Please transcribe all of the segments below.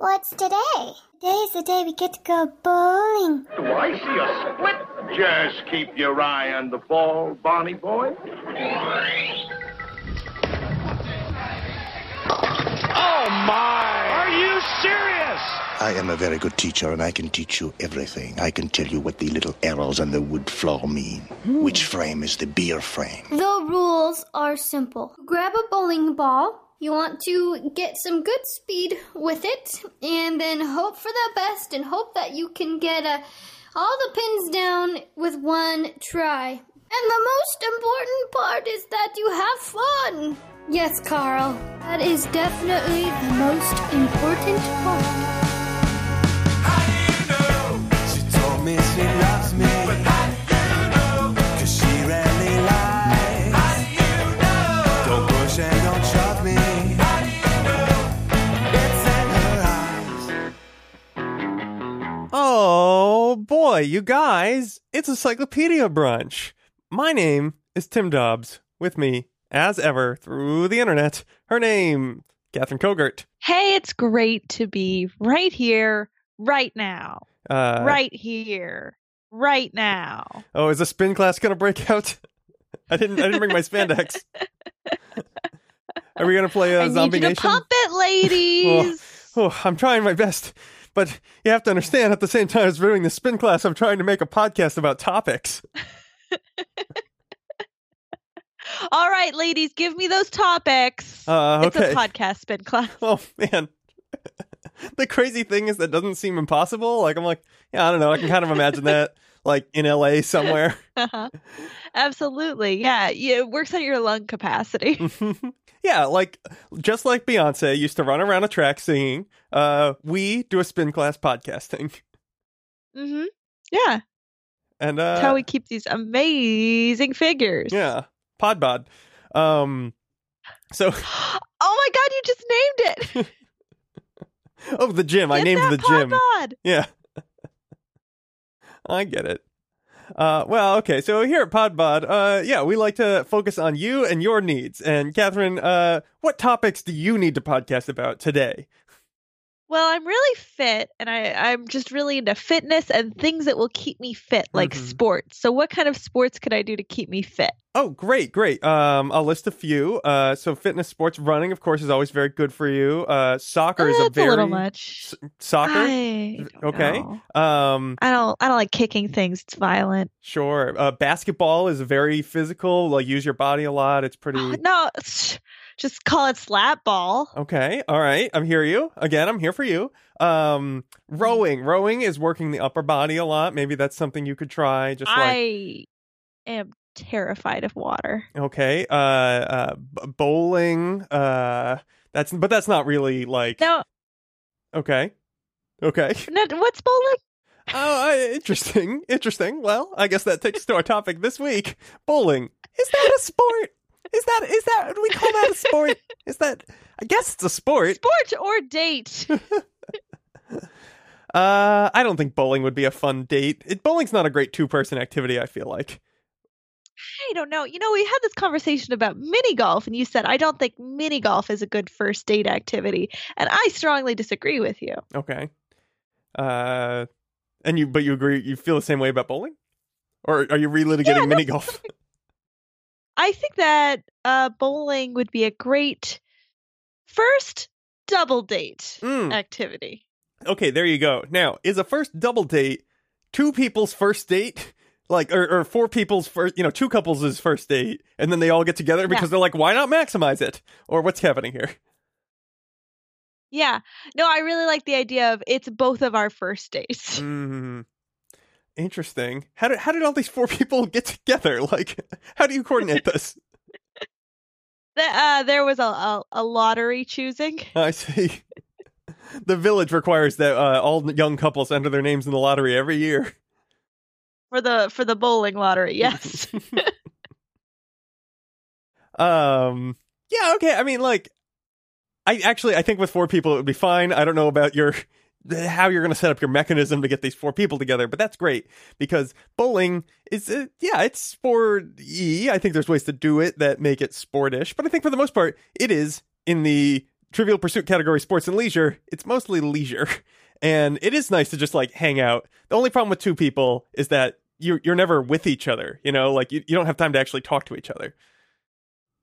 What's today? Today's the day we get to go bowling. Do I see a split? Just keep your eye on the ball, Bonnie boy. Oh my! Are you serious? I am a very good teacher, and I can teach you everything. I can tell you what the little arrows on the wood floor mean. Which frame is the beer frame? The rules are simple. Grab a bowling ball. You want to get some good speed with it, and then hope for the best and hope that you can get uh, all the pins down with one try. And the most important part is that you have fun. Yes, Carl. That is definitely the most important part. She told me she loves me. Boy, you guys, it's Encyclopedia Brunch. My name is Tim Dobbs. With me, as ever, through the internet, her name, Catherine Kogert. Hey, it's great to be right here, right now, Uh, right here, right now. Oh, is the spin class gonna break out? I didn't. I didn't bring my spandex. Are we gonna play a I zombie need you nation? to pump it, ladies. Oh, I'm trying my best, but you have to understand. At the same time as doing the spin class, I'm trying to make a podcast about topics. All right, ladies, give me those topics. Uh, It's a podcast spin class. Oh man. the crazy thing is that doesn't seem impossible. Like I'm like, yeah, I don't know. I can kind of imagine that, like in LA somewhere. Uh-huh. Absolutely. Yeah. yeah, It works on your lung capacity. yeah, like just like Beyonce used to run around a track singing. Uh, we do a spin class podcasting, Mm-hmm. Yeah. and uh, That's how we keep these amazing figures. yeah, Podbod. Um, so Oh my God, you just named it. oh, the gym. I named the gym. Podbod. Yeah. I get it. Uh, well, okay. So here at Podbod, uh, yeah, we like to focus on you and your needs. And Catherine, uh, what topics do you need to podcast about today? Well, I'm really fit and I, I'm just really into fitness and things that will keep me fit, like Mhm. sports. So, what kind of sports could I do to keep me fit? Oh, great, great. Um, I'll list a few. Uh, so fitness, sports, running, of course, is always very good for you. Uh, soccer is a very a little much. S- soccer. I don't okay. know. Um, I don't. I don't like kicking things. It's violent. sure. Uh, basketball is very physical. Like use your body a lot. It's pretty. no, just call it slap ball. Okay, all right. I'm here you. Again, I'm here for you. Um rowing. Rowing is working the upper body a lot. Maybe that's something you could try just like I am terrified of water. okay. Uh uh bowling. Uh that's but that's not really like No, okay. Okay. no what's bowling? Oh, uh, interesting. Interesting. Well, I guess that takes us to our topic this week. Bowling. Is that a sport? Is that is that do we call that a sport? Is that I guess it's a sport. Sport or date? Uh, I don't think bowling would be a fun date. It, bowling's not a great two-person activity. I feel like. I don't know. You know, we had this conversation about mini golf, and you said I don't think mini golf is a good first date activity, and I strongly disagree with you. Okay. Uh, and you, but you agree? You feel the same way about bowling, or are you relitigating Yeah, mini golf? I think that uh, bowling would be a great first double date Mm. activity. Okay, there you go. Now, is a first double date two people's first date? Like, or, or four people's first, you know, two couples' first date, and then they all get together because they're like, why not maximize it? Or what's happening here? Yeah. No, I really like the idea of it's both of our first dates. Mm, interesting. How did how did all these four people get together? Like, how do you coordinate this? The- uh, there was a, a, a lottery choosing. I see. The village requires that uh, all young couples enter their names in the lottery every year. For the for the bowling lottery, yes. Um, yeah, okay. I mean, like, I actually I think with four people it would be fine. I don't know about your how you're going to set up your mechanism to get these four people together, but that's great because bowling is uh, yeah, it's sporty. I think there's ways to do it that make it sportish, but I think for the most part it is in the Trivial Pursuit category, sports and leisure, it's mostly leisure, and it is nice to just like hang out. The only problem with two people is that you're you're never with each other. You know, like you, you don't have time to actually talk to each other.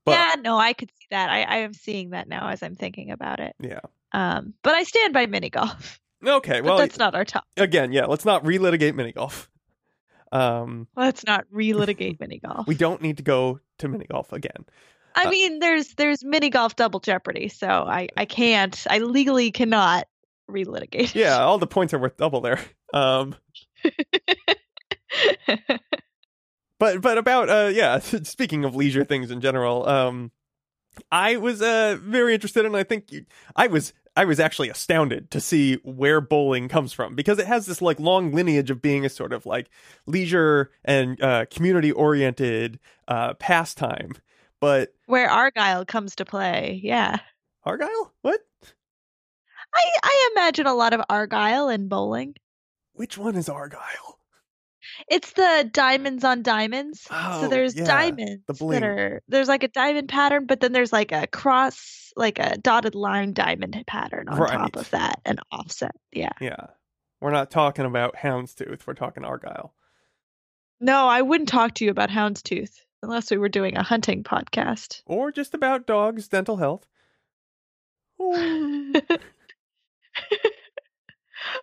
But yeah, no, I could see that. I, I am seeing that now as I'm thinking about it. yeah. Um, but I stand by mini golf. Okay, But well, that's not our top. again, yeah, let's not relitigate mini golf. Um, Let's not relitigate mini golf. we don't need to go to mini golf again. I uh, mean, there's there's mini golf double jeopardy, so I I can't. I legally cannot relitigate. Yeah, all the points are worth double there. Um, but but about uh yeah, speaking of leisure things in general, um, I was uh very interested, and I think you, I was I was actually astounded to see where bowling comes from because it has this like long lineage of being a sort of like leisure and uh, community oriented uh pastime. But Where Argyle comes to play. Yeah. Argyle, what? I I imagine a lot of Argyle in bowling. Which one is Argyle? It's the diamonds on diamonds. Oh, so there's yeah, diamonds the bling. that are there's like a diamond pattern, but then there's like a cross, like a dotted line diamond pattern on Right. top of that, and offset. Yeah. Yeah, we're not talking about Houndstooth. We're talking Argyle. No, I wouldn't talk to you about houndstooth unless we were doing a hunting podcast. or just about dogs' dental health.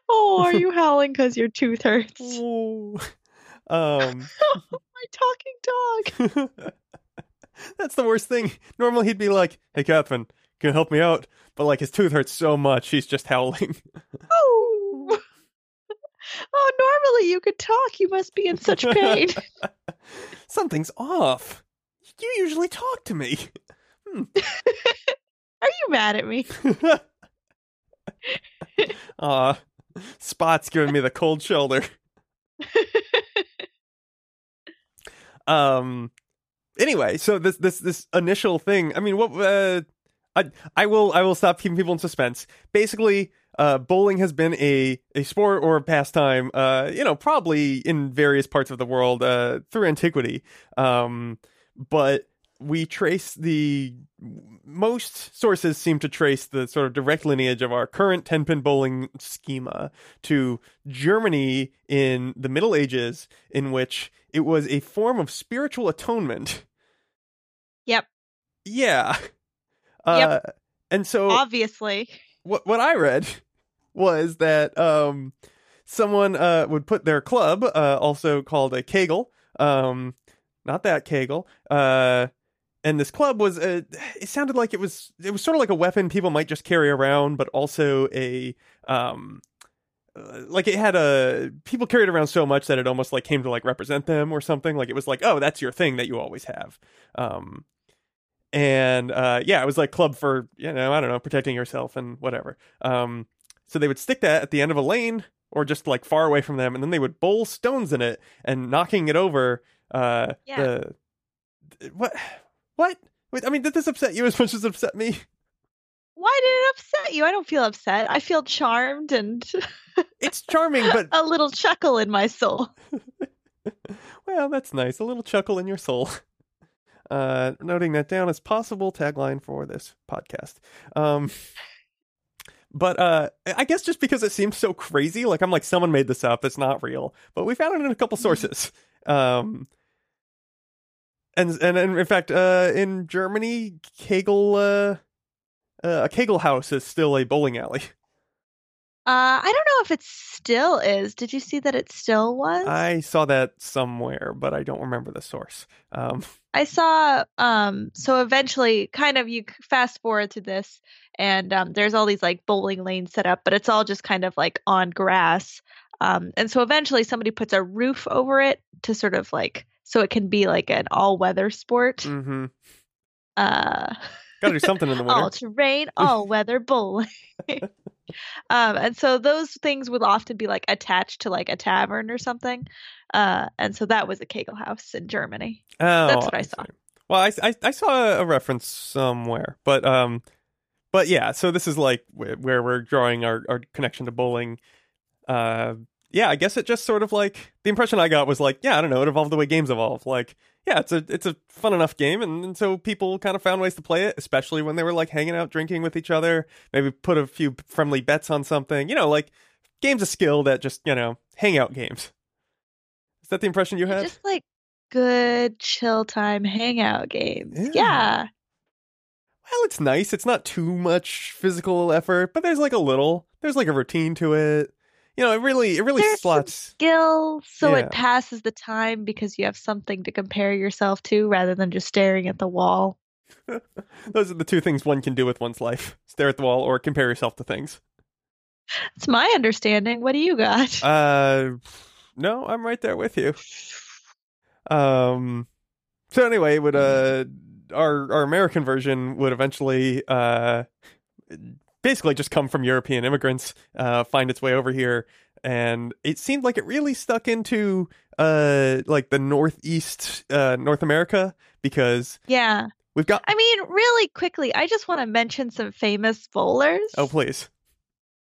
Oh, are you howling because your tooth hurts? Um, My talking dog. that's the worst thing. Normally he'd be like, "Hey, Catherine, can you help me out?" But like his tooth hurts so much, he's just howling. Oh. Oh, normally you could talk. You must be in such pain. Something's off. You usually talk to me. Are you mad at me? Aw, Spot's giving me the cold shoulder. Um. Anyway, so this this this initial thing. I mean, what? Uh, I I will I will stop keeping people in suspense. Basically, uh, bowling has been a a sport or a pastime. Uh, you know, probably in various parts of the world uh, through antiquity. Um, but we trace the most sources seem to trace the sort of direct lineage of our current 10 pin bowling schema to Germany in the Middle Ages, in which it was a form of spiritual atonement. Yep. Yeah. Uh, and so Obviously. what what I read was that um someone uh would put their club uh also called a kegel um not that kegel uh and this club was uh, it sounded like it was it was sort of like a weapon people might just carry around but also a um uh, like it had a people carried around so much that it almost like came to like represent them or something. Like it was like oh that's your thing that you always have. Um and uh yeah it was like club for you know i don't know protecting yourself and whatever. Um so they would stick that at the end of a lane or just like far away from them and then they would bowl stones in it and knocking it over uh Yeah. the what what? Wait, i mean did this upset you as much as it upset me? Why did it upset you? I don't feel upset. I feel charmed and it's charming but a little chuckle in my soul. well that's nice. A little chuckle in your soul. Uh noting that down as possible tagline for this podcast. Um but uh i guess just because it seems so crazy like i'm like someone made this up. It's not real. But we found it in a couple sources. Um and and, and in fact uh in germany kegel uh uh, a kegel house is still a bowling alley Uh, I don't know if it still is. Did you see that it still was? i saw that somewhere but i don't remember the source um I saw um so eventually kind of you fast forward to this and um there's all these like bowling lanes set up but it's all just kind of like on grass. Um and so eventually somebody puts a roof over it to sort of like so it can be like an all-weather sport. mm-hmm Uh gotta do something in the winter all terrain, all weather bowling. um, and so those things would often be like attached to like a tavern or something. Uh, and so that was a Kegel house in Germany. Oh, That's what I saw. see. Well, I, I I saw a reference somewhere, but um, but yeah. So this is like wh- where we're drawing our our connection to bowling. Uh, yeah. I guess it just sort of like the impression I got was like, yeah, I don't know. It evolved the way games evolve. Like yeah, it's a it's a fun enough game, and, and so people kind of found ways to play it, especially when they were like hanging out, drinking with each other. Maybe put a few friendly bets on something. You know, like games of skill that just you know hangout games. Is that the impression you had? Just like good chill time hangout games. Yeah. Yeah. Well, it's nice. It's not too much physical effort, but there's like a little. There's like a routine to it. You know, it really it really There's slots. skill so Yeah. it passes the time because you have something to compare yourself to rather than just staring at the wall. Those are the two things one can do with one's life: stare at the wall or compare yourself to things. It's my understanding. What do you got? Uh, no, I'm right there with you. Um, so anyway, it would uh our our American version would eventually uh basically just come from European immigrants, uh, find its way over here, and it seemed like it really stuck into uh like the northeast uh North America because yeah. we've got I mean, really quickly, I just want to mention some famous bowlers. oh please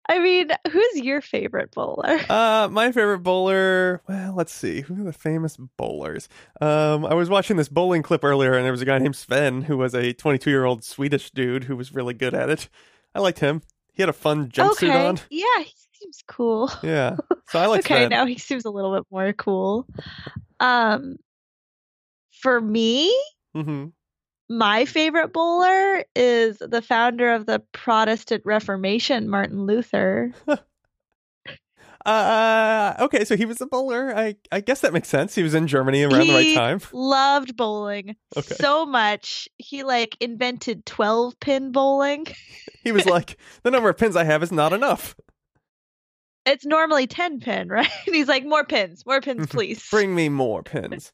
I mean, who's your favorite bowler? Uh, my favorite bowler. Well, let's see. Who are the famous bowlers? Um, I was watching this bowling clip earlier, and there was a guy named Sven who was a 22 year old Swedish dude who was really good at it. I liked him. He had a fun jumpsuit okay. on. Yeah, he seems cool. Yeah, so I like okay, Sven. now he seems a little bit more cool. Um, for me, hmm my favorite bowler is the founder of the Protestant Reformation, Martin Luther. Uh, okay, so he was a bowler. I I guess that makes sense. He was in Germany around the right time. Loved bowling Okay. so much. He like invented 12 pin bowling. He was like, the number of pins I have is not enough. It's normally 10 pin, right? And he's like, more pins, more pins, please. Bring me more pins.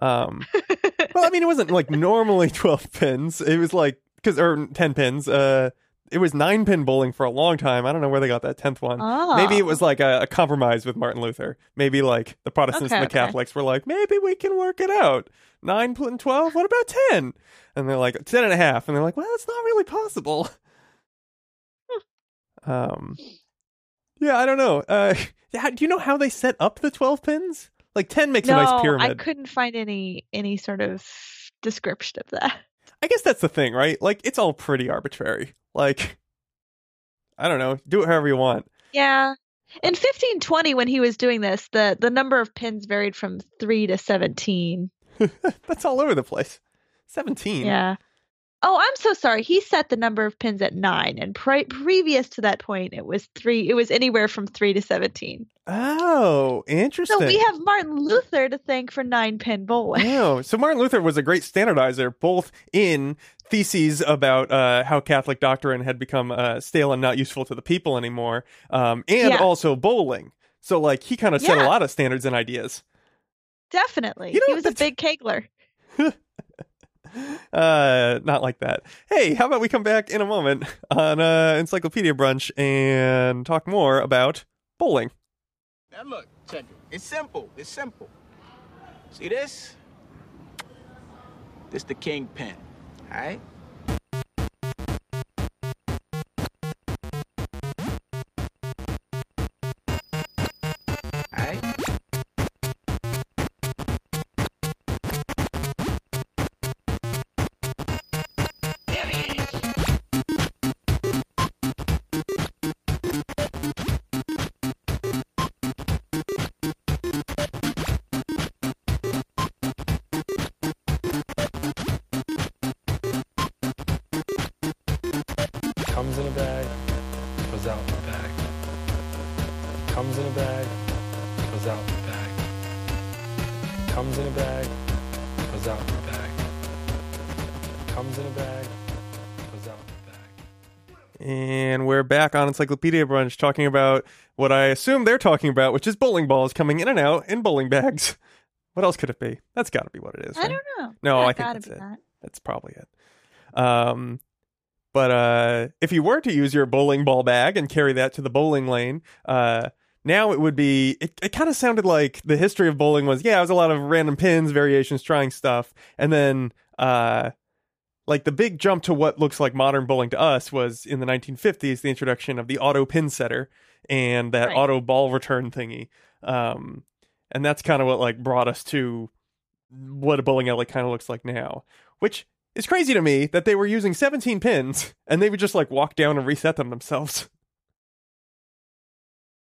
Um, well, I mean, it wasn't like normally 12 pins. It was like, because, or 10 pins. Uh, it was nine pin bowling for a long time. I don't know where they got that 10th one. oh. Maybe it was like a, a compromise with Martin Luther. Maybe like the Protestants and Okay, the okay. Catholics were like, maybe we can work it out. Nine and 12? What about 10? And they're like, 10 and a half. And they're like, well, it's not really possible. um, yeah, I don't know. Uh, yeah, do you know how they set up the 12 pins? Like 10 makes no, a nice pyramid. I couldn't find any any sort of description of that. I guess that's the thing, right? Like it's all pretty arbitrary. Like I don't know, do it however you want. Yeah. In 1520 when he was doing this, the the number of pins varied from 3 to 17. That's all over the place. 17. Yeah. Oh, I'm so sorry. He set the number of pins at 9 and pre- previous to that point it was 3 it was anywhere from 3 to 17. Oh, interesting. So we have Martin Luther to thank for 9 pin bowling. Oh, so Martin Luther was a great standardizer, both in theses about uh, how Catholic doctrine had become uh, stale and not useful to the people anymore, um, and Yeah. also bowling. So, like, he kind of set a lot of standards and ideas. Definitely. You know, he was a big kegler. Uh, not like that. Hey, how about we come back in a moment on uh, Encyclopedia Brunch and talk more about bowling? Now look, check it. It's simple. It's simple. See this? This the kingpin. Alright? Alright? Back on Encyclopedia Brunch talking about what I assume they're talking about, which is bowling balls coming in and out in bowling bags. What else could it be? That's got to be what it is. I don't know. No, Yeah, I think that's be it. that. That's probably it. Um, but uh, if you were to use your bowling ball bag and carry that to the bowling lane, uh, now it would be. It, it kind of sounded like the history of bowling was, yeah, it was a lot of random pins, variations, trying stuff, and then uh, like the big jump to what looks like modern bowling to us was in the 1950s, the introduction of the auto pin setter and that Right. auto ball return thingy. Um, and that's kind of what like brought us to what a bowling alley kind of looks like now, which is crazy to me that they were using 17 pins and they would just like walk down and reset them themselves.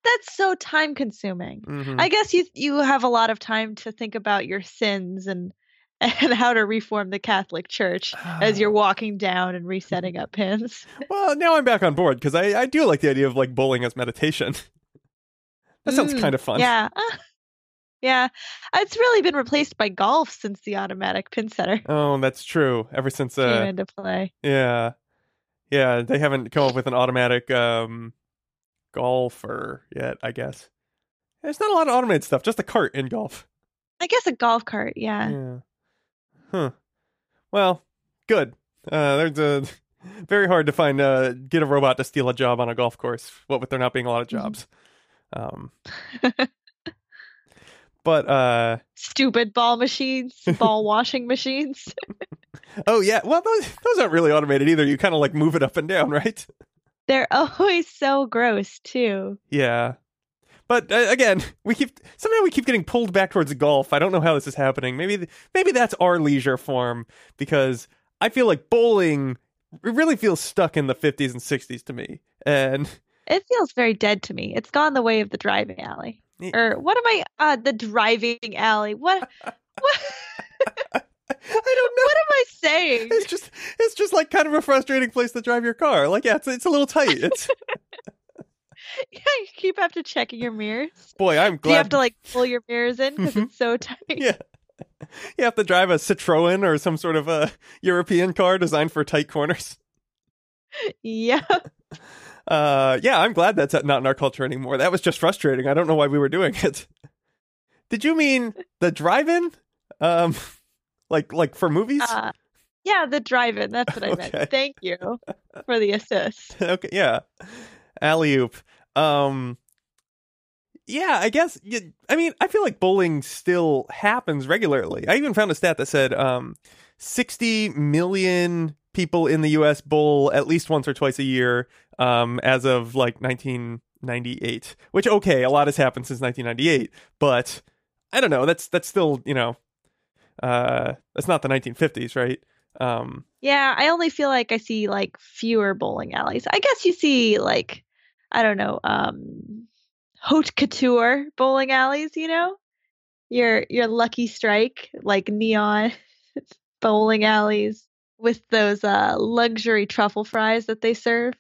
That's so time consuming. Mhm. I guess you you have a lot of time to think about your sins and and how to reform the Catholic Church as you're walking down and resetting up pins. Well, now I'm back on board because I, I do like the idea of like bowling as meditation. that sounds Mm, kind of fun. Yeah. Yeah. It's really been replaced by golf since the automatic pin setter Oh, that's true. Ever since came uh, into play. yeah, yeah, they haven't come up with an automatic um golfer yet. I guess there's not a lot of automated stuff. Just a cart in golf. I guess a golf cart, yeah. Yeah. Huh. Well, good. Uh, there's a very hard to find uh get a robot to steal a job on a golf course. What with there not being a lot of jobs. Um. but uh Stupid ball machines, ball washing machines. oh yeah, well those those aren't really automated either. You kind of like move it up and down, right? They're always so gross too. Yeah. But uh, again, we keep somehow we keep getting pulled back towards golf. I don't know how this is happening. Maybe maybe that's our leisure form because I feel like bowling it really feels stuck in the 50s and 60s to me. And It feels very dead to me. It's gone the way of the driving alley. Yeah. Or what am I uh the driving alley. What what I don't know. what am I saying? It's just it's just like kind of a frustrating place to drive your car. Like yeah, it's it's a little tight. It's Yeah, you keep after checking your mirrors. boy, I'm Do you have to like pull your mirrors in because it's so tight? yeah. You have to drive a Citroen or some sort of a European car designed for tight corners. Yeah. Uh, yeah, I'm glad that's not in our culture anymore. That was just frustrating. I don't know why we were doing it. Did you mean the drive-in? Um, like like for movies? Uh, yeah, the drive-in. That's what I Okay. meant. Thank you for the assist. okay, yeah. Alley oop. Um, yeah, I guess. I mean, I feel like bowling still happens regularly. I even found a stat that said um, 60 million people in the U.S. bowl at least once or twice a year um, as of like 1998. Which, okay, a lot has happened since 1998, but I don't know. That's that's still you know, uh, that's not the 1950s, right? Um, Yeah, I only feel like I see like fewer bowling alleys. I guess you see like I don't know, um haute couture bowling alleys, you know? Your your lucky strike, like neon bowling alleys with those uh luxury truffle fries that they serve.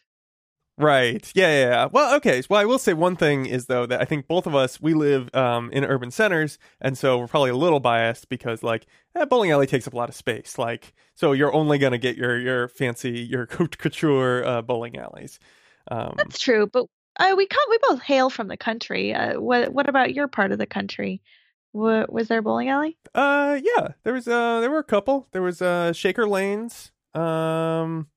Right. Yeah, yeah, yeah. Well, okay. Well, I will say one thing is though that I think both of us we live um, in urban centers, and so we're probably a little biased because like eh, bowling alley takes up a lot of space. Like, so you're only gonna get your your fancy your haute couture uh, bowling alleys. Um, That's true, but uh, we come we both hail from the country. Uh, what what about your part of the country? What, was there a bowling alley? uh, yeah. There was uh, there were a couple. There was uh, Shaker Lanes. Um,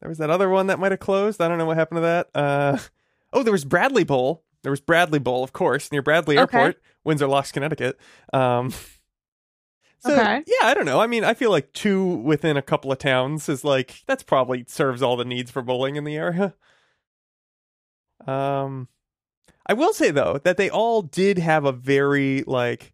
there was that other one that might have closed. I don't know what happened to that. Uh, oh, there was Bradley Bowl. There was Bradley Bowl, of course, near Bradley Okay. Airport, Windsor Locks, Connecticut. Um, so Okay. yeah, I don't know. I mean, I feel like two within a couple of towns is like that's probably serves all the needs for bowling in the area. Um, I will say though that they all did have a very like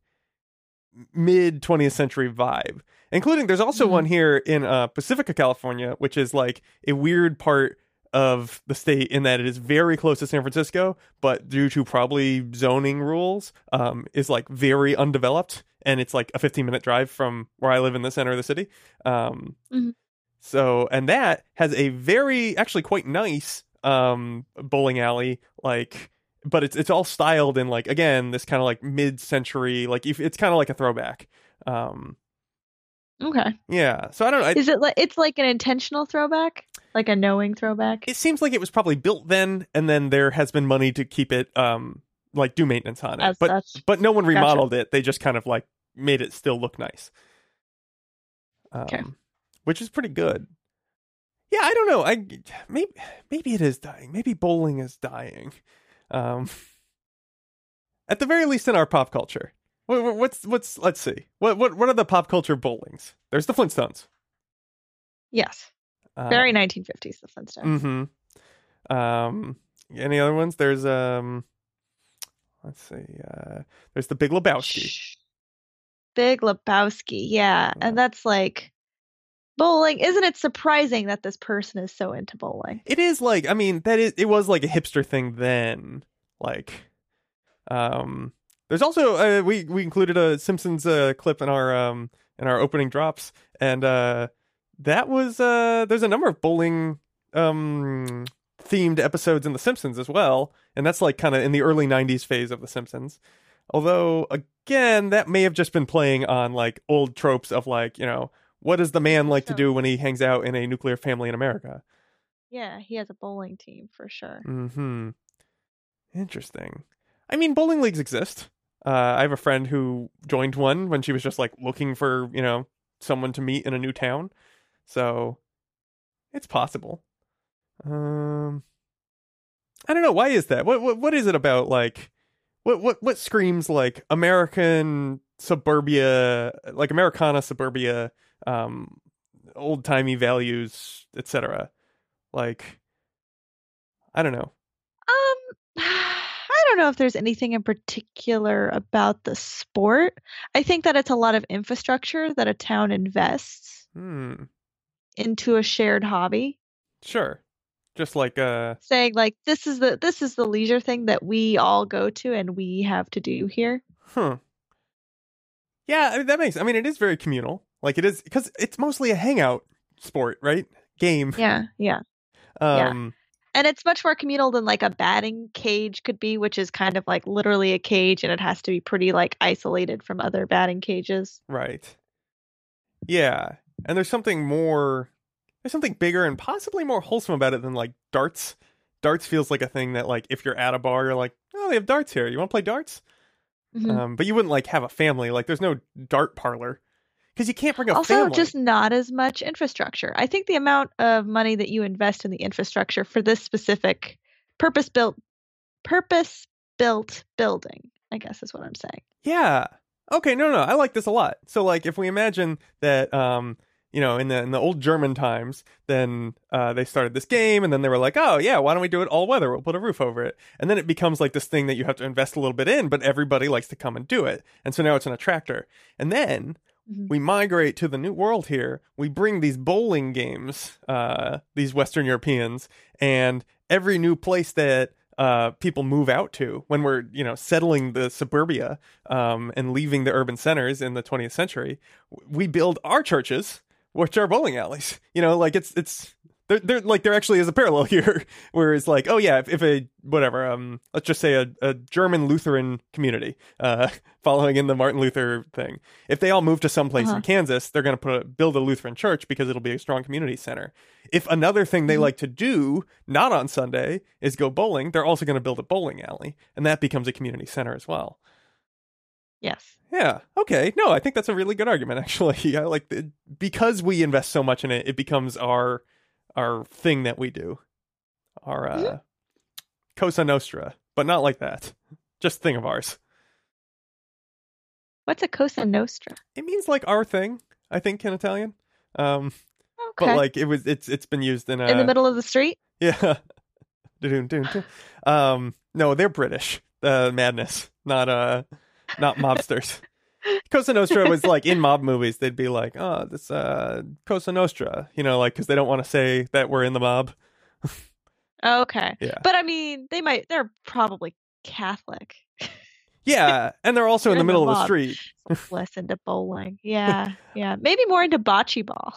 mid 20th century vibe, including there's also Mhm. one here in uh, Pacifica, California, which is like a weird part of the state in that it is very close to San Francisco, but due to probably zoning rules, um, is like very undeveloped, and it's like a 15 minute drive from where I live in the center of the city. Um, Mhm. so, and that has a very actually quite nice um bowling alley, like, but it's it's all styled in like again this kind of like mid century, like if it's kind of like a throwback. Um, Okay. yeah. So I don't know. I, Is it like it's like an intentional throwback? Like a knowing throwback? it seems like it was probably built then, and then there has been money to keep it, um, like do maintenance on it. As but such. but no one Gotcha. remodeled it. They just kind of like made it still look nice. Um, Okay. Which is pretty good. Yeah, I don't know. I maybe maybe it is dying. Maybe bowling is dying. Um, at the very least in our pop culture. What, what- what's what's let's see. What what what are the pop culture bowlings? There's the Flintstones. Yes. Uh, Very 1950s, the Flintstones. Mm-hmm. Um, any other ones? There's um, let's see. Uh, there's the Big Lebowski. Shh. Big Lebowski. Yeah, and that's like bowling. Isn't it surprising that this person is so into bowling? It is like I mean that is it was like a hipster thing then. Like, um, there's also uh, we we included a Simpsons uh, clip in our um in our opening drops, and uh, that was uh there's a number of bowling um themed episodes in The Simpsons as well, and that's like kind of in the early '90s phase of The Simpsons. Although again, that may have just been playing on like old tropes of like you know what does the man like to do when he hangs out in a nuclear family in America. Yeah, he has a bowling team for sure. Hmm. Interesting. I mean, bowling leagues exist. Uh, I have a friend who joined one when she was just like looking for you know someone to meet in a new town, so it's possible. Um, I don't know why is that. What what what is it about like what what what screams like American suburbia, like Americana suburbia, um, old timey values, etc. Like, I don't know. Um, I don't know if there's anything in particular about the sport. I think that it's a lot of infrastructure that a town invests Hmm. into a shared hobby. Sure. Just like uh Saying like this is the this is the leisure thing that we all go to and we have to do here. huh. Yeah, I mean, that makes I mean it is very communal. Like it is cuz it's mostly a hangout sport, right? Game. Yeah, yeah. yeah. Um And it's much more communal than like a batting cage could be, which is kind of like literally a cage and it has to be pretty like isolated from other batting cages. right. Yeah. And there's something more there's something bigger and possibly more wholesome about it than like darts. Darts feels like a thing that like if you're at a bar you're like, "Oh, they have darts here. You want to play darts?" Mhm. Um but you wouldn't like have a family. Like there's no dart parlor. Cuz you can't bring a also family. just not as much infrastructure i think the amount of money that you invest in the infrastructure for this specific purpose built purpose built building i guess is what i'm saying Yeah. Okay, no, no, I like this a lot. So like if we imagine that um you know, in the in the old German times, then uh, they started this game, and then they were like, "Oh yeah, why don't we do it all weather? We'll put a roof over it." And then it becomes like this thing that you have to invest a little bit in, but everybody likes to come and do it, and so now it's an attractor. And then Mhm. we migrate to the new world here. We bring these bowling games, uh, these Western Europeans, and every new place that uh, people move out to when we're you know settling the suburbia um, and leaving the urban centers in the 20th century, we build our churches, which are bowling alleys. You know, like it's it's. There, there, like there actually is a parallel here, where it's like, oh yeah, if, if a whatever, um, let's just say a, a German Lutheran community, uh, following in the Martin Luther thing, if they all move to some place Uh-huh. in Kansas, they're going to put a, build a Lutheran church because it'll be a strong community center. If another thing they Mhm. like to do, not on Sunday, is go bowling, they're also going to build a bowling alley, and that becomes a community center as well. yes Yeah. Okay. No, I think that's a really good argument. Actually, I like the, because we invest so much in it, it becomes our our thing that we do, our uh, Mhm. Cosa Nostra, but not like that. Just thing of ours. what's a cosa nostra It means like our thing. I think in Italian. Um, okay but like it was, it's it's been used in a in the middle of the street Yeah. Um, no, they're British. Uh, madness, not uh, not mobsters. Cosa Nostra was like in mob movies. They'd be like, "Oh, this uh, Cosa Nostra," you know, like because they don't want to say that we're in the mob. okay Yeah, but i mean they might they're probably catholic yeah, and they're also in the in the middle of the street. less into bowling yeah yeah maybe more into bocce ball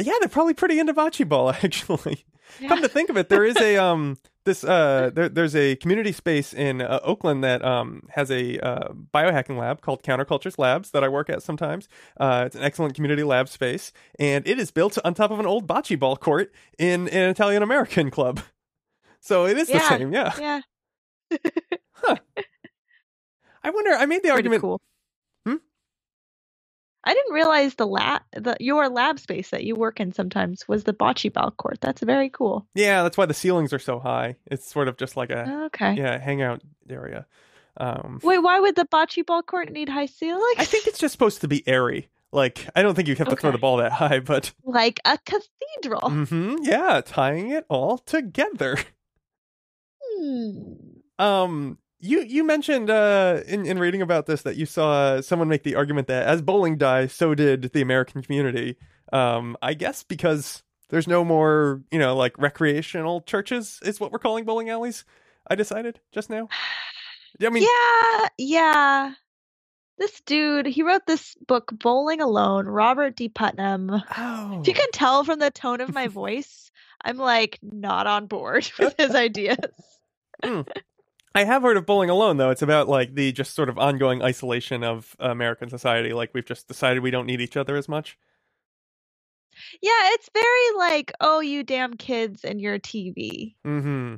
Yeah, they're probably pretty into bocce ball, actually. yeah. Come to think of it, there is a um this uh there, there's a community space in uh, Oakland that um has a uh, biohacking lab called Countercultures Labs that I work at sometimes. Uh, it's an excellent community lab space, and it is built on top of an old bocce ball court in, in an Italian American club. So it is the same, yeah. yeah huh. I wonder. I made the pretty argument. cool? I didn't realize the lab, the your lab space that you work in sometimes was the bocce ball court. That's very cool. Yeah, that's why the ceilings are so high. It's sort of just like a Okay. yeah hangout area. Um, Wait, why would the bocce ball court need high ceilings? I think it's just supposed to be airy. Like I don't think you have to throw the ball that high, but like a cathedral. hmm yeah, tying it all together. Hmm. Um, You you mentioned uh, in in reading about this that you saw someone make the argument that as bowling died, so did the American community. Um, I guess because there's no more, you know, like recreational churches is what we're calling bowling alleys. I decided just now. I mean, yeah, yeah. This dude, he wrote this book, Bowling Alone, Robert D. Putnam. oh, If you can tell from the tone of my voice, I'm like not on board with his ideas. I have heard of Bowling Alone though. It's about like the just sort of ongoing isolation of American society. Like we've just decided we don't need each other as much. Yeah, it's very like, oh, you damn kids and your TV. Hmm.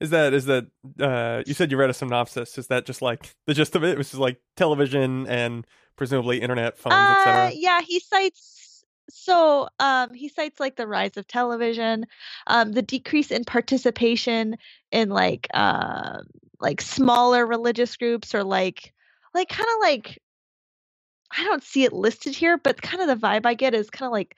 Is that is that? Uh, you said you read a synopsis. Is that just like the gist of it? It was just like television and presumably internet, phones, Uh, etc. yeah, he cites so um he cites like the rise of television, um the decrease in participation in like um like smaller religious groups or like like kind of like I don't see it listed here, but kind of the vibe I get is kind of like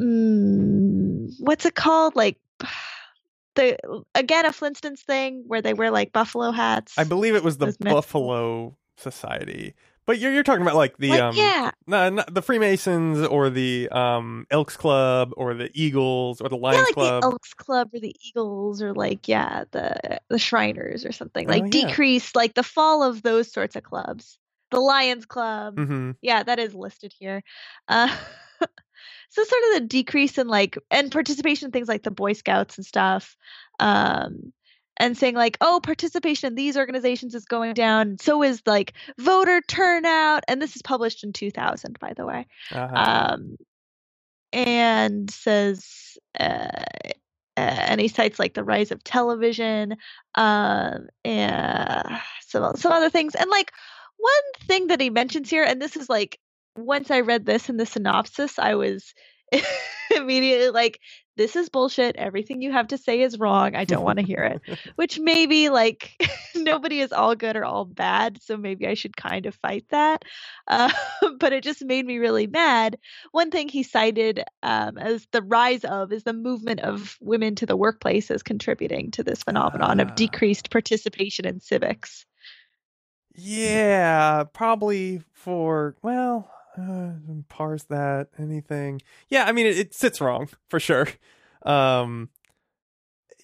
mm, what's it called? Like the again a Flintstones thing where they wear like buffalo hats. I believe it was the Buffalo Society, but you're you're talking about like the Like, um yeah. no, the Freemasons or the um Elks Club or the Eagles or the Lions yeah, like Club. the Elks Club or the Eagles or like yeah, the the Shriners or something. Oh, Like yeah. decrease like the fall of those sorts of clubs. The Lions Club. hmm Yeah, that is listed here. Uh so sort of the decrease in like and participation in things like the Boy Scouts and stuff. Um and saying like, oh, participation in these organizations is going down. So is like voter turnout. And this is published in 2000, by the way Uh-huh. um, and says, uh, and he cites like the rise of television, um, and some some other things, and like one thing that he mentions here, and this is like once I read this in the synopsis, I was immediately like, this is bullshit. Everything you have to say is wrong. I don't want to hear it. Which maybe like nobody is all good or all bad, so maybe I should kind of fight that. Uh, but it just made me really mad. One thing he cited um, as the rise of is the movement of women to the workplace as contributing to this phenomenon Ah. of decreased participation in civics. Yeah, probably for well, uh, parse that anything. Yeah, I mean it, it sits wrong for sure. Um,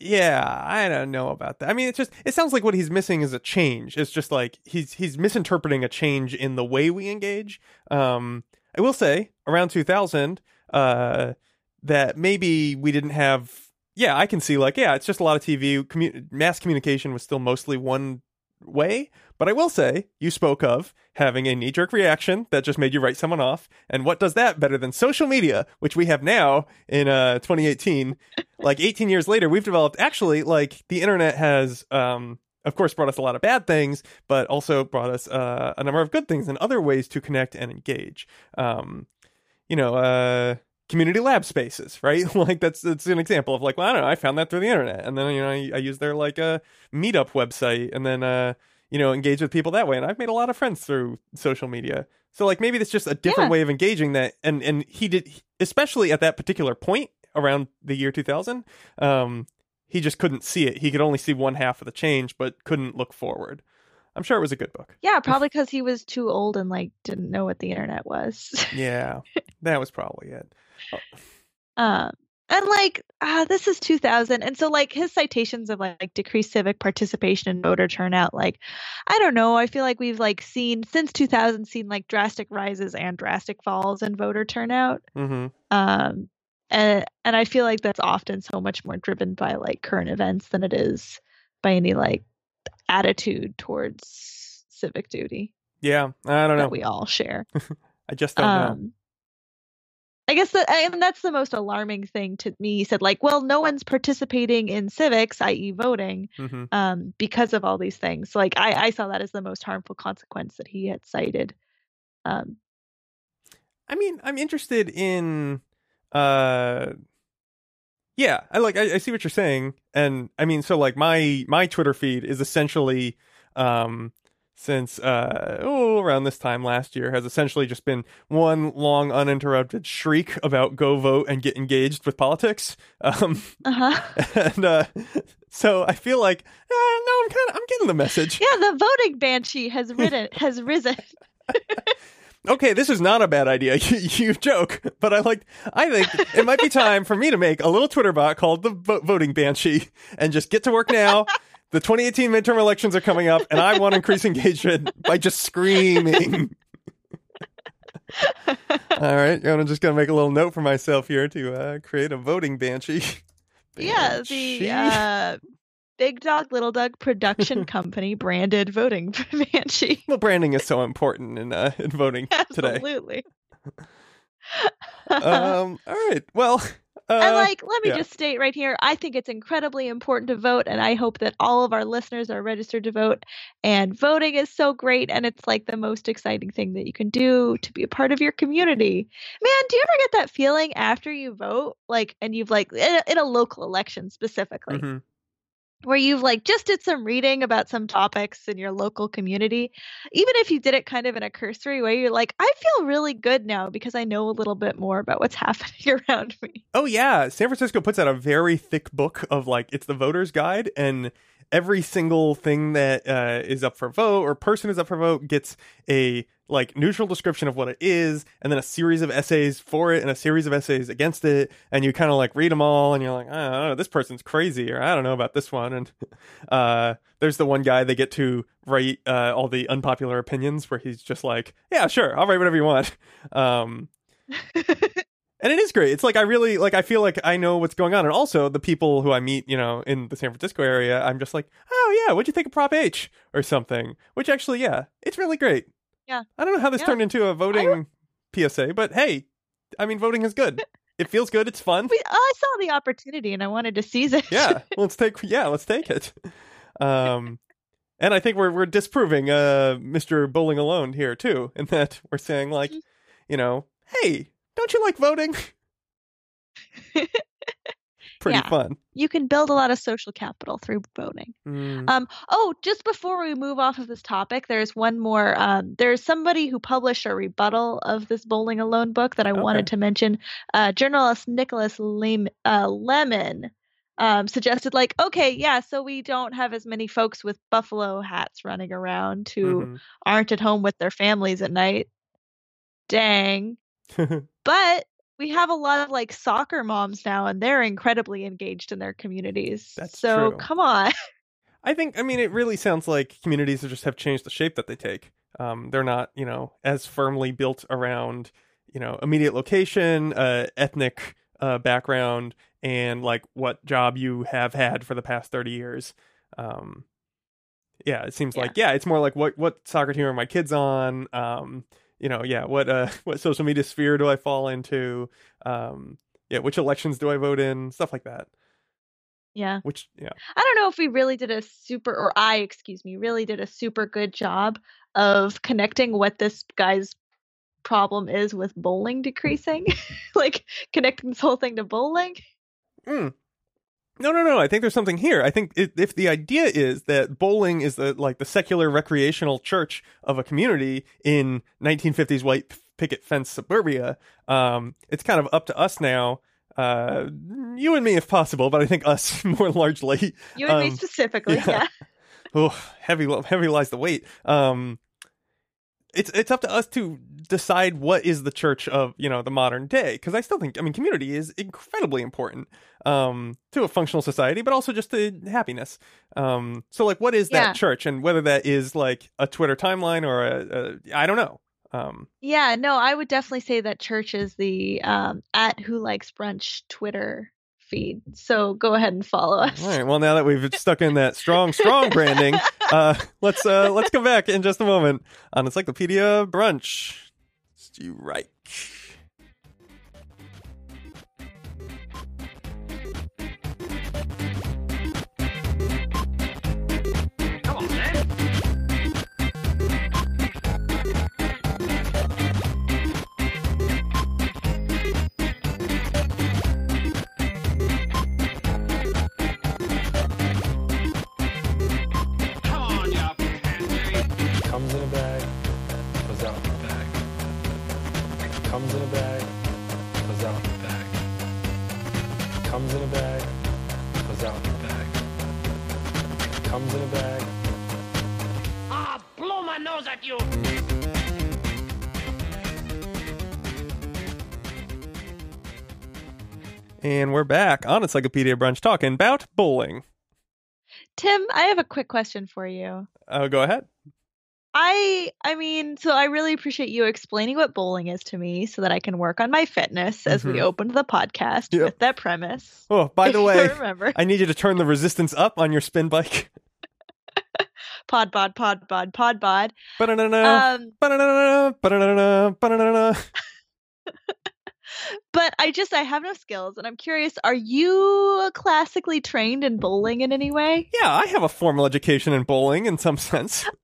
yeah, I don't know about that. I mean, it's just it sounds like what he's missing is a change. It's just like he's he's misinterpreting a change in the way we engage. Um, I will say around 2000, uh, that maybe we didn't have. Yeah, I can see like yeah, it's just a lot of TV. Commu- mass communication was still mostly one way. But I will say, you spoke of having a knee jerk reaction that just made you write someone off. And what does that better than social media, which we have now in uh, 2018? like 18 years later, we've developed actually, like, the internet has, um, of course, brought us a lot of bad things, but also brought us uh, a number of good things and other ways to connect and engage. Um, you know, uh, community lab spaces, right? like that's that's an example of like, well, I don't know, I found that through the internet, and then you know, I, I use their like a meetup website, and then uh, you know, engage with people that way, and I've made a lot of friends through social media. So like maybe that's just a different Yeah. way of engaging that, and and he did, especially at that particular point around the year 2000, um, he just couldn't see it. He could only see one half of the change, but couldn't look forward. I'm sure it was a good book. Yeah, probably because he was too old and like didn't know what the internet was. Yeah, that was probably it. Um, and like uh, this is 2000, and so like his citations of like, like decreased civic participation and voter turnout, like I don't know. I feel like we've like seen since 2000 seen like drastic rises and drastic falls in voter turnout. hmm Um, and and I feel like that's often so much more driven by like current events than it is by any like attitude towards civic duty Yeah, I don't know. that we all share. I just don't know. I guess that and that's the most alarming thing to me. He said, like, well, no one's participating in civics, i.e., voting, hmm um, because of all these things. Like, I, I saw that as the most harmful consequence that he had cited. Um, I mean, I'm interested in, uh, yeah, I like, I, I see what you're saying, and I mean, so like my my Twitter feed is essentially, um, since uh, oh, around this time last year has essentially just been one long uninterrupted shriek about go vote and get engaged with politics. Um, Uh-huh. and uh, so I feel like, eh, no, I'm kind of I'm getting the message. Yeah, the voting banshee has ridden has risen. Okay, this is not a bad idea. You, you joke, but I like. I think it might be time for me to make a little Twitter bot called the vo- Voting Banshee and just get to work now. The 2018 midterm elections are coming up, and I want to increase engagement by just screaming. All right, I'm just gonna make a little note for myself here to uh, create a voting banshee. yeah, the uh, Big Dog Little Dog production company branded voting banshee. Well, branding is so important in uh, in voting today. Absolutely. Um, all right, well, and like, let me yeah. just state right here, I think it's incredibly important to vote, and I hope that all of our listeners are registered to vote. And voting is so great, and it's like the most exciting thing that you can do to be a part of your community. Man, do you ever get that feeling after you vote, like, and you've like in a, in a local election specifically, Mhm. Where you've like just did some reading about some topics in your local community, even if you did it kind of in a cursory way, you're like, I feel really good now because I know a little bit more about what's happening around me. Oh yeah, San Francisco puts out a very thick book of like it's the voter's guide, and every single thing that uh, is up for vote or person is up for vote gets a like neutral description of what it is, and then a series of essays for it and a series of essays against it, and you kind of like read them all, and you're like, know, this person's crazy, or I don't know about this one, and uh, there's the one guy they get to write uh, all the unpopular opinions where he's just like, yeah, sure, I'll write whatever you want. Um, and it is great. It's like I really like I feel like I know what's going on, and also the people who I meet, you know, in the San Francisco area, I'm just like, oh yeah, what'd you think of Prop H or something? Which actually, yeah, it's really great. Yeah. I don't know how this Yeah. turned into a voting PSA, but hey, I mean, voting is good. it feels good. It's fun. We, I saw the opportunity and I wanted to seize it. yeah, let's take yeah, let's take it. Um, and I think we're we're disproving uh Mr. Bowling Alone here too, in that we're saying like, you know, hey, don't you like voting? Pretty Yeah. fun. you can build a lot of social capital through voting. Mm. Um, oh, just before we move off of this topic, there's one more. Um, there's somebody who published a rebuttal of this Bowling Alone book that I wanted to mention. Uh, journalist Nicholas Lem- uh, Lemann um, suggested, like, okay, yeah, so we don't have as many folks with buffalo hats running around who Mhm. aren't at home with their families at night. Dang. but we have a lot of like soccer moms now and they're incredibly engaged in their communities That's so true. come on I think I mean it really sounds like communities just have changed the shape that they take. Um, they're not, you know, as firmly built around, you know, immediate location, uh, ethnic uh, background, and like what job you have had for the past thirty years. Um, yeah, it seems like yeah, it's more like what what soccer team are my kids on? Um, you know, yeah, what uh what social media sphere do I fall into? Um, yeah, which elections do I vote in? Stuff like that. yeah Which yeah. i don't know if we really did a super or i excuse me really did a super good job of connecting what this guy's problem is with bowling decreasing like connecting this whole thing to bowling Mm. No, no, no. I think there's something here. I think it, if the idea is that bowling is the like the secular recreational church of a community in 1950s white picket fence suburbia, um, it's kind of up to us now. Uh, you and me, if possible, but I think us more largely. you and me Um, specifically yeah. yeah. Oh, heavy, heavy lies the weight. Um, it's it's up to us to decide what is the church of you know the modern day because I still think I mean community is incredibly important um to a functional society but also just to happiness um so like what is Yeah. that church and whether that is like a Twitter timeline or a, a I don't know um Yeah, no, I would definitely say that church is the um, at Who Likes Brunch Twitter feed. So go ahead and follow us. all right well now that we've stuck in that strong strong branding uh let's uh let's come back in just a moment on Encyclopedia Brunch Stu Reich. And we're back on Encyclopedia Brunch talking about bowling. Tim, I have a quick question for you. Oh, go ahead. I I mean, so I really appreciate you explaining what bowling is to me so that I can work on my fitness as we Mhm. opened the podcast Yep. with that premise. Oh, by the way, remember. I need you to turn the resistance up on your spin bike. Pod bod pod bod pod bod. Ba-da-da-da, Um ba-da-da-da, ba-da-da-da, ba-da-da-da. but I just I have no skills and I'm curious, are you classically trained in bowling in any way? Yeah, I have a formal education in bowling in some sense.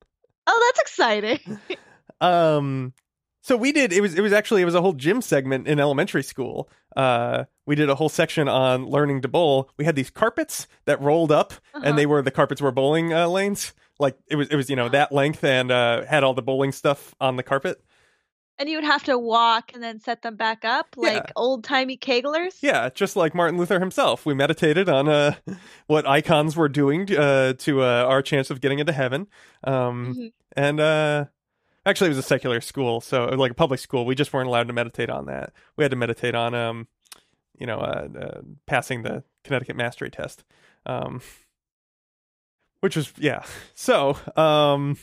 Oh, that's exciting. Um, so we did. It was. It was actually. It was a whole gym segment in elementary school. Uh, we did a whole section on learning to bowl. We had these carpets that rolled up, Uh-huh. and they were the carpets were bowling uh, lanes. Like it was. It was you know that length and uh, had all the bowling stuff on the carpet. And you would have to walk and then set them back up like Yeah. old timey keglers. Yeah, just like Martin Luther himself. We meditated on uh, what icons were doing uh, to uh, our chance of getting into heaven. Um, Mhm. And uh, actually, it was a secular school, so like a public school. We just weren't allowed to meditate on that. We had to meditate on, um, you know, uh, uh, passing the Connecticut mastery test. Um, which was yeah. So um,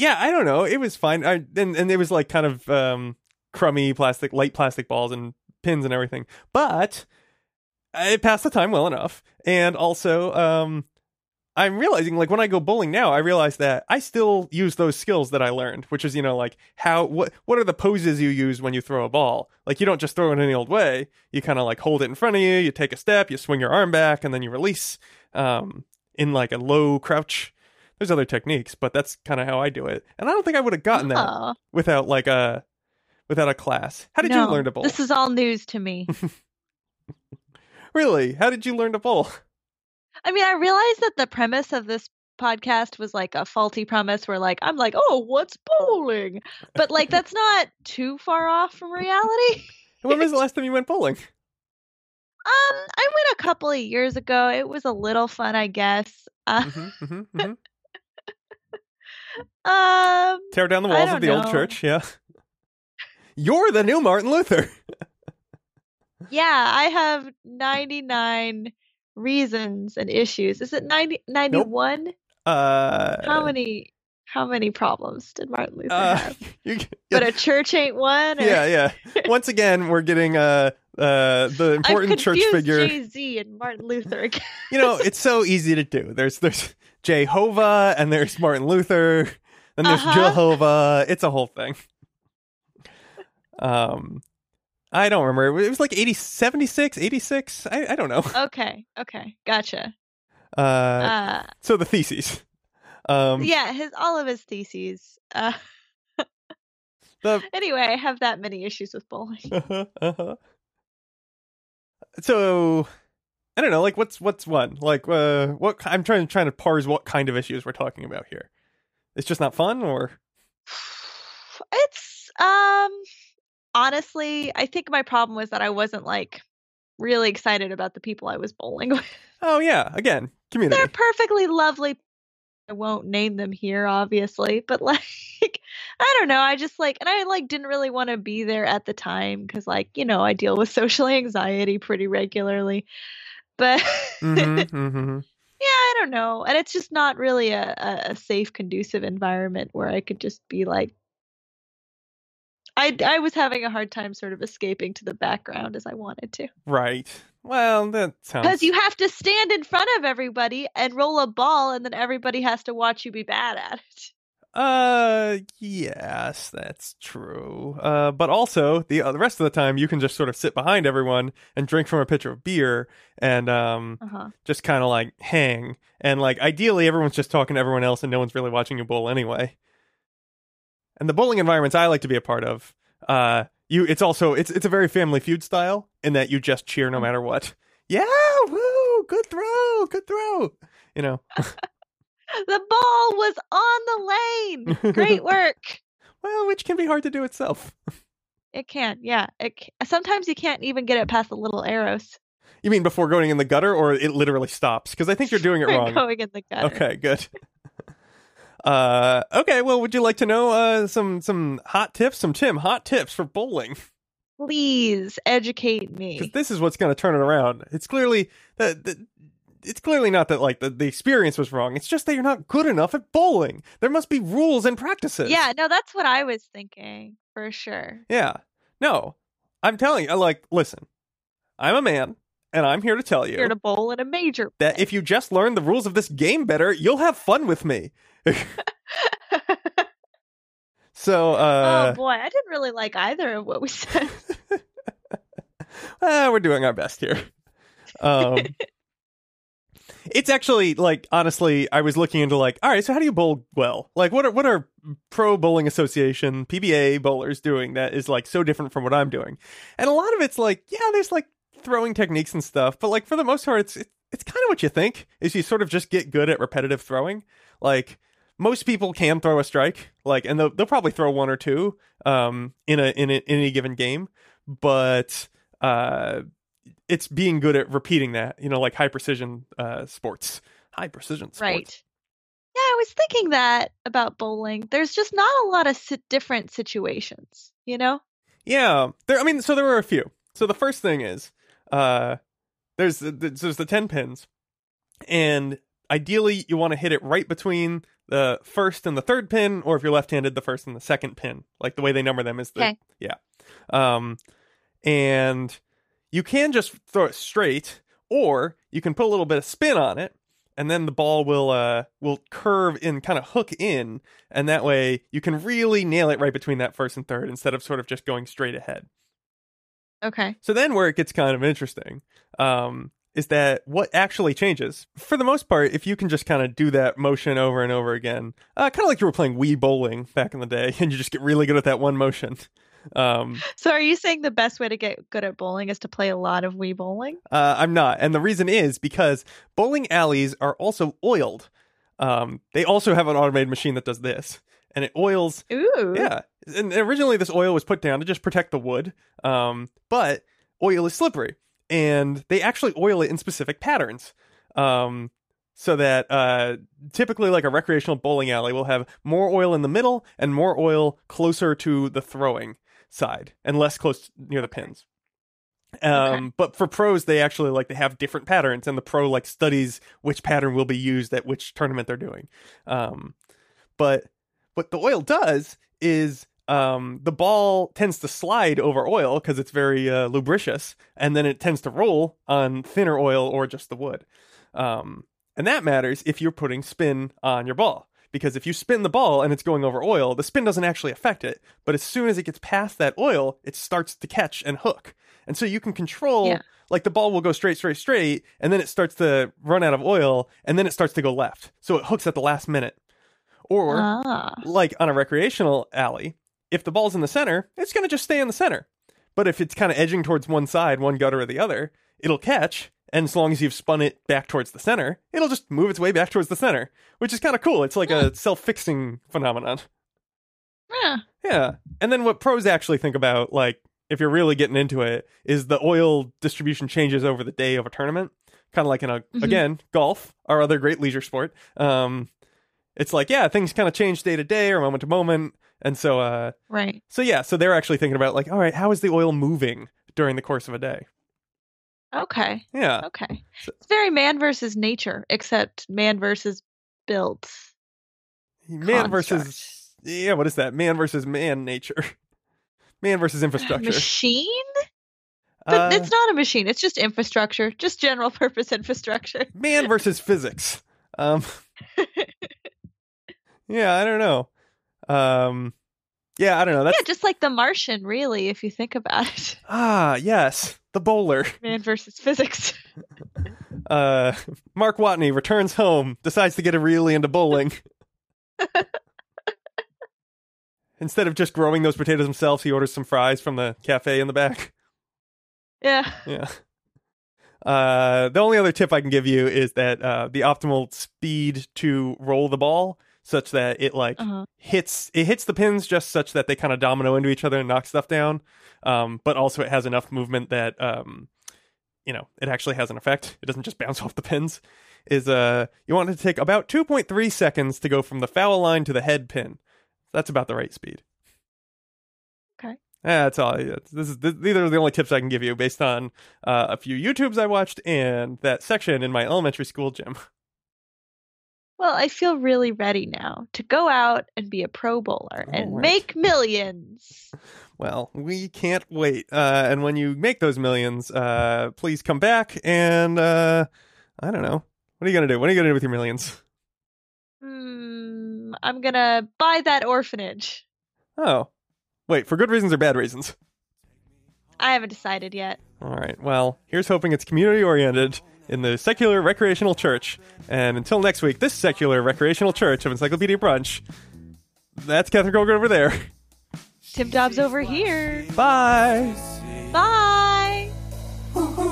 yeah, I don't know. It was fine. I and and it was like kind of um crummy plastic, light plastic balls and pins and everything. But it passed the time well enough. And also, um, I'm realizing like when I go bowling now, I realize that I still use those skills that I learned, which is you know like how what what are the poses you use when you throw a ball? Like you don't just throw it any old way. You kind of like hold it in front of you, you take a step, you swing your arm back, and then you release um, in like a low crouch. There's other techniques, but that's kind of how I do it. And I don't think I would have gotten that Oh, without like a without a class. How did no. you learn to bowl? This is all news to me. Really? How did you learn to bowl? I mean, I realized that the premise of this podcast was like a faulty premise where like I'm like, "Oh, what's bowling?" But like that's not too far off from reality. when was the last time you went bowling? Um, I went a couple of years ago. It was a little fun, I guess. Uh, hmm hmm hmm um, Tear down the walls of the old church. Yeah. You're the new Martin Luther. yeah, I have 99 reasons and issues. Is it 90 91? Uh, How many how many problems did Martin Luther uh, have? you, But a church ain't one. Or... yeah, yeah. Once again, we're getting uh, uh, the important church figure. Jay Z and Martin Luther again. You know, it's so easy to do. There's there's Jehovah and there's Martin Luther, then there's Uh-huh. Jehovah. It's a whole thing. Um, I don't remember. It was like 80, 76, 86. I, I don't know. okay, okay, gotcha. Uh, Uh, so the theses. Um, yeah, his all of his theses. Uh, the anyway, I have that many issues with bowling. uh-huh, uh-huh. So I don't know, like what's what's one? Like uh what I'm trying trying to parse what kind of issues we're talking about here. It's just not fun or It's um honestly, I think my problem was that I wasn't like really excited about the people I was bowling with. Oh yeah, again, community. They're perfectly lovely. I won't name them here, obviously, but like, I don't know. I just like, and I like didn't really want to be there at the time because, like, you know, I deal with social anxiety pretty regularly. But Mhm, mhm. yeah, I don't know. And it's just not really a, a, a safe, conducive environment where I could just be like, I, I was having a hard time sort of escaping to the background as I wanted to. Right. Well, that sounds Because you have to stand in front of everybody and roll a ball, and then everybody has to watch you be bad at it. Uh, yes, that's true. Uh, but also the uh, the rest of the time you can just sort of sit behind everyone and drink from a pitcher of beer and um Uh-huh. just kind of like hang and like ideally everyone's just talking to everyone else and no one's really watching you bowl anyway. And the bowling environments I like to be a part of, uh, you it's also it's it's a very Family Feud style in that you just cheer no matter what. Yeah, woo, good throw, good throw. You know. The ball was on the lane. Great work. Well, which can be hard to do itself. It can, yeah. It ca- sometimes you can't even get it past the little arrows. You mean before going in the gutter, or it literally stops? Because I think you're doing it wrong. going in the gutter. Okay, good. Uh, okay. Well, would you like to know uh, some some hot tips, some Tim hot tips for bowling? Please educate me. Because this is what's going to turn it around. It's clearly that. It's clearly not that like the, the experience was wrong. It's just that you're not good enough at bowling. There must be rules and practices. Yeah, no, that's what I was thinking for sure. Yeah. No. I'm telling you, like, listen. I'm a man, and I'm here to tell you You're to bowl in a major. that if you just learn the rules of this game better, you'll have fun with me. so, uh, oh boy, I didn't really like either of what we said. eh, we're doing our best here. Um, it's actually like honestly, I was looking into like, all right, so how do you bowl well? Like, what are what are Pro Bowling Association PBA bowlers doing that is like so different from what I'm doing? And a lot of it's like, yeah, there's like throwing techniques and stuff, but like for the most part, it's it, it's kind of what you think is you sort of just get good at repetitive throwing. Like most people can throw a strike, like, and they'll, they'll probably throw one or two um, in a in, a, in any given game, but uh, it's being good at repeating that. You know, like high precision uh, sports, high precision sports. Right. Yeah, I was thinking that about bowling. There's just not a lot of different situations, you know? Yeah, there. I mean, so there were a few. So the first thing is, uh, there's the, there's the ten pins, and ideally you want to hit it right between the first and the third pin, or if you're left-handed, the first and the second pin. Like the way they number them is the Okay. yeah. Um, and you can just throw it straight, or you can put a little bit of spin on it, and then the ball will uh will curve in, kind of hook in, and that way you can really nail it right between that first and third instead of sort of just going straight ahead. Okay. So then where it gets kind of interesting um, is that what actually changes, for the most part, if you can just kind of do that motion over and over again, uh, kind of like you were playing Wii bowling back in the day, and you just get really good at that one motion. Um, So are you saying the best way to get good at bowling is to play a lot of Wii bowling? uh, I'm not. And the reason is because bowling alleys are also oiled. Um, they also have an automated machine that does this, and it oils Ooh. Yeah, and originally this oil was put down to just protect the wood, um, but oil is slippery, and they actually oil it in specific patterns, um, so that uh, typically, like a recreational bowling alley, will have more oil in the middle and more oil closer to the throwing side, and less close near the pins. Um, but for pros, they actually like they have different patterns, and the pro like studies which pattern will be used at which tournament they're doing. Um, but what the oil does is um, the ball tends to slide over oil because it's very uh, lubricious, and then it tends to roll on thinner oil or just the wood. Um, and that matters if you're putting spin on your ball. Because if you spin the ball and it's going over oil, the spin doesn't actually affect it. But as soon as it gets past that oil, it starts to catch and hook. And so you can control, Yeah. like the ball will go straight, straight, straight, and then it starts to run out of oil, and then it starts to go left. So it hooks at the last minute. Or Ah. like on a recreational alley, if the ball's in the center, it's going to just stay in the center. But if it's kind of edging towards one side, one gutter or the other, it'll catch. And as long as you've spun it back towards the center, it'll just move its way back towards the center, which is kind of cool. It's like a self fixing phenomenon. Yeah. Yeah. And then what pros actually think about, like, if you're really getting into it, is the oil distribution changes over the day of a tournament. Kind of like in a, Mhm. again, golf, our other great leisure sport. Um, it's like, yeah, things kind of change day to day or moment to moment. And so, uh, Right. so yeah, so they're actually thinking about, like, all right, how is the oil moving during the course of a day? Okay. Yeah. Okay. It's very man versus nature, except man versus built. Man versus, yeah, what is that? Man versus man nature. Man versus infrastructure. Machine? But Uh, it's not a machine. It's just infrastructure, just general purpose infrastructure. man versus physics. Um, yeah, I don't know. Um, yeah, I don't know. That's yeah, just like the Martian, really, if you think about it. ah, yes, the bowler. Man versus physics. Uh, Mark Watney returns home, decides to get really into bowling. Instead of just growing those potatoes himself, he orders some fries from the cafe in the back. Yeah. Yeah. Uh, the only other tip I can give you is that uh, the optimal speed to roll the ball such that it like Uh-huh. hits it hits the pins just such that they kind of domino into each other and knock stuff down. Um, but also it has enough movement that um, you know, it actually has an effect. It doesn't just bounce off the pins. Is uh you want it to take about 2.3 seconds to go from the foul line to the head pin. That's about the right speed. Okay. Yeah, that's all. This is th- these are the only tips I can give you based on uh, a few YouTubes I watched and that section in my elementary school gym. Well, I feel really ready now to go out and be a pro bowler and right. make millions. Well, we can't wait. Uh, and when you make those millions, uh, please come back and uh, I don't know. What are you gonna do? What are you gonna do with your millions? Hmm, I'm gonna buy that orphanage. Oh, wait, for good reasons or bad reasons? I haven't decided yet. All right. Well, here's hoping it's community oriented in the secular recreational church. And until next week, this secular recreational church of Encyclopedia Brunch. That's Catherine Goldberg over there. Tim Dobbs over here. Bye. Bye.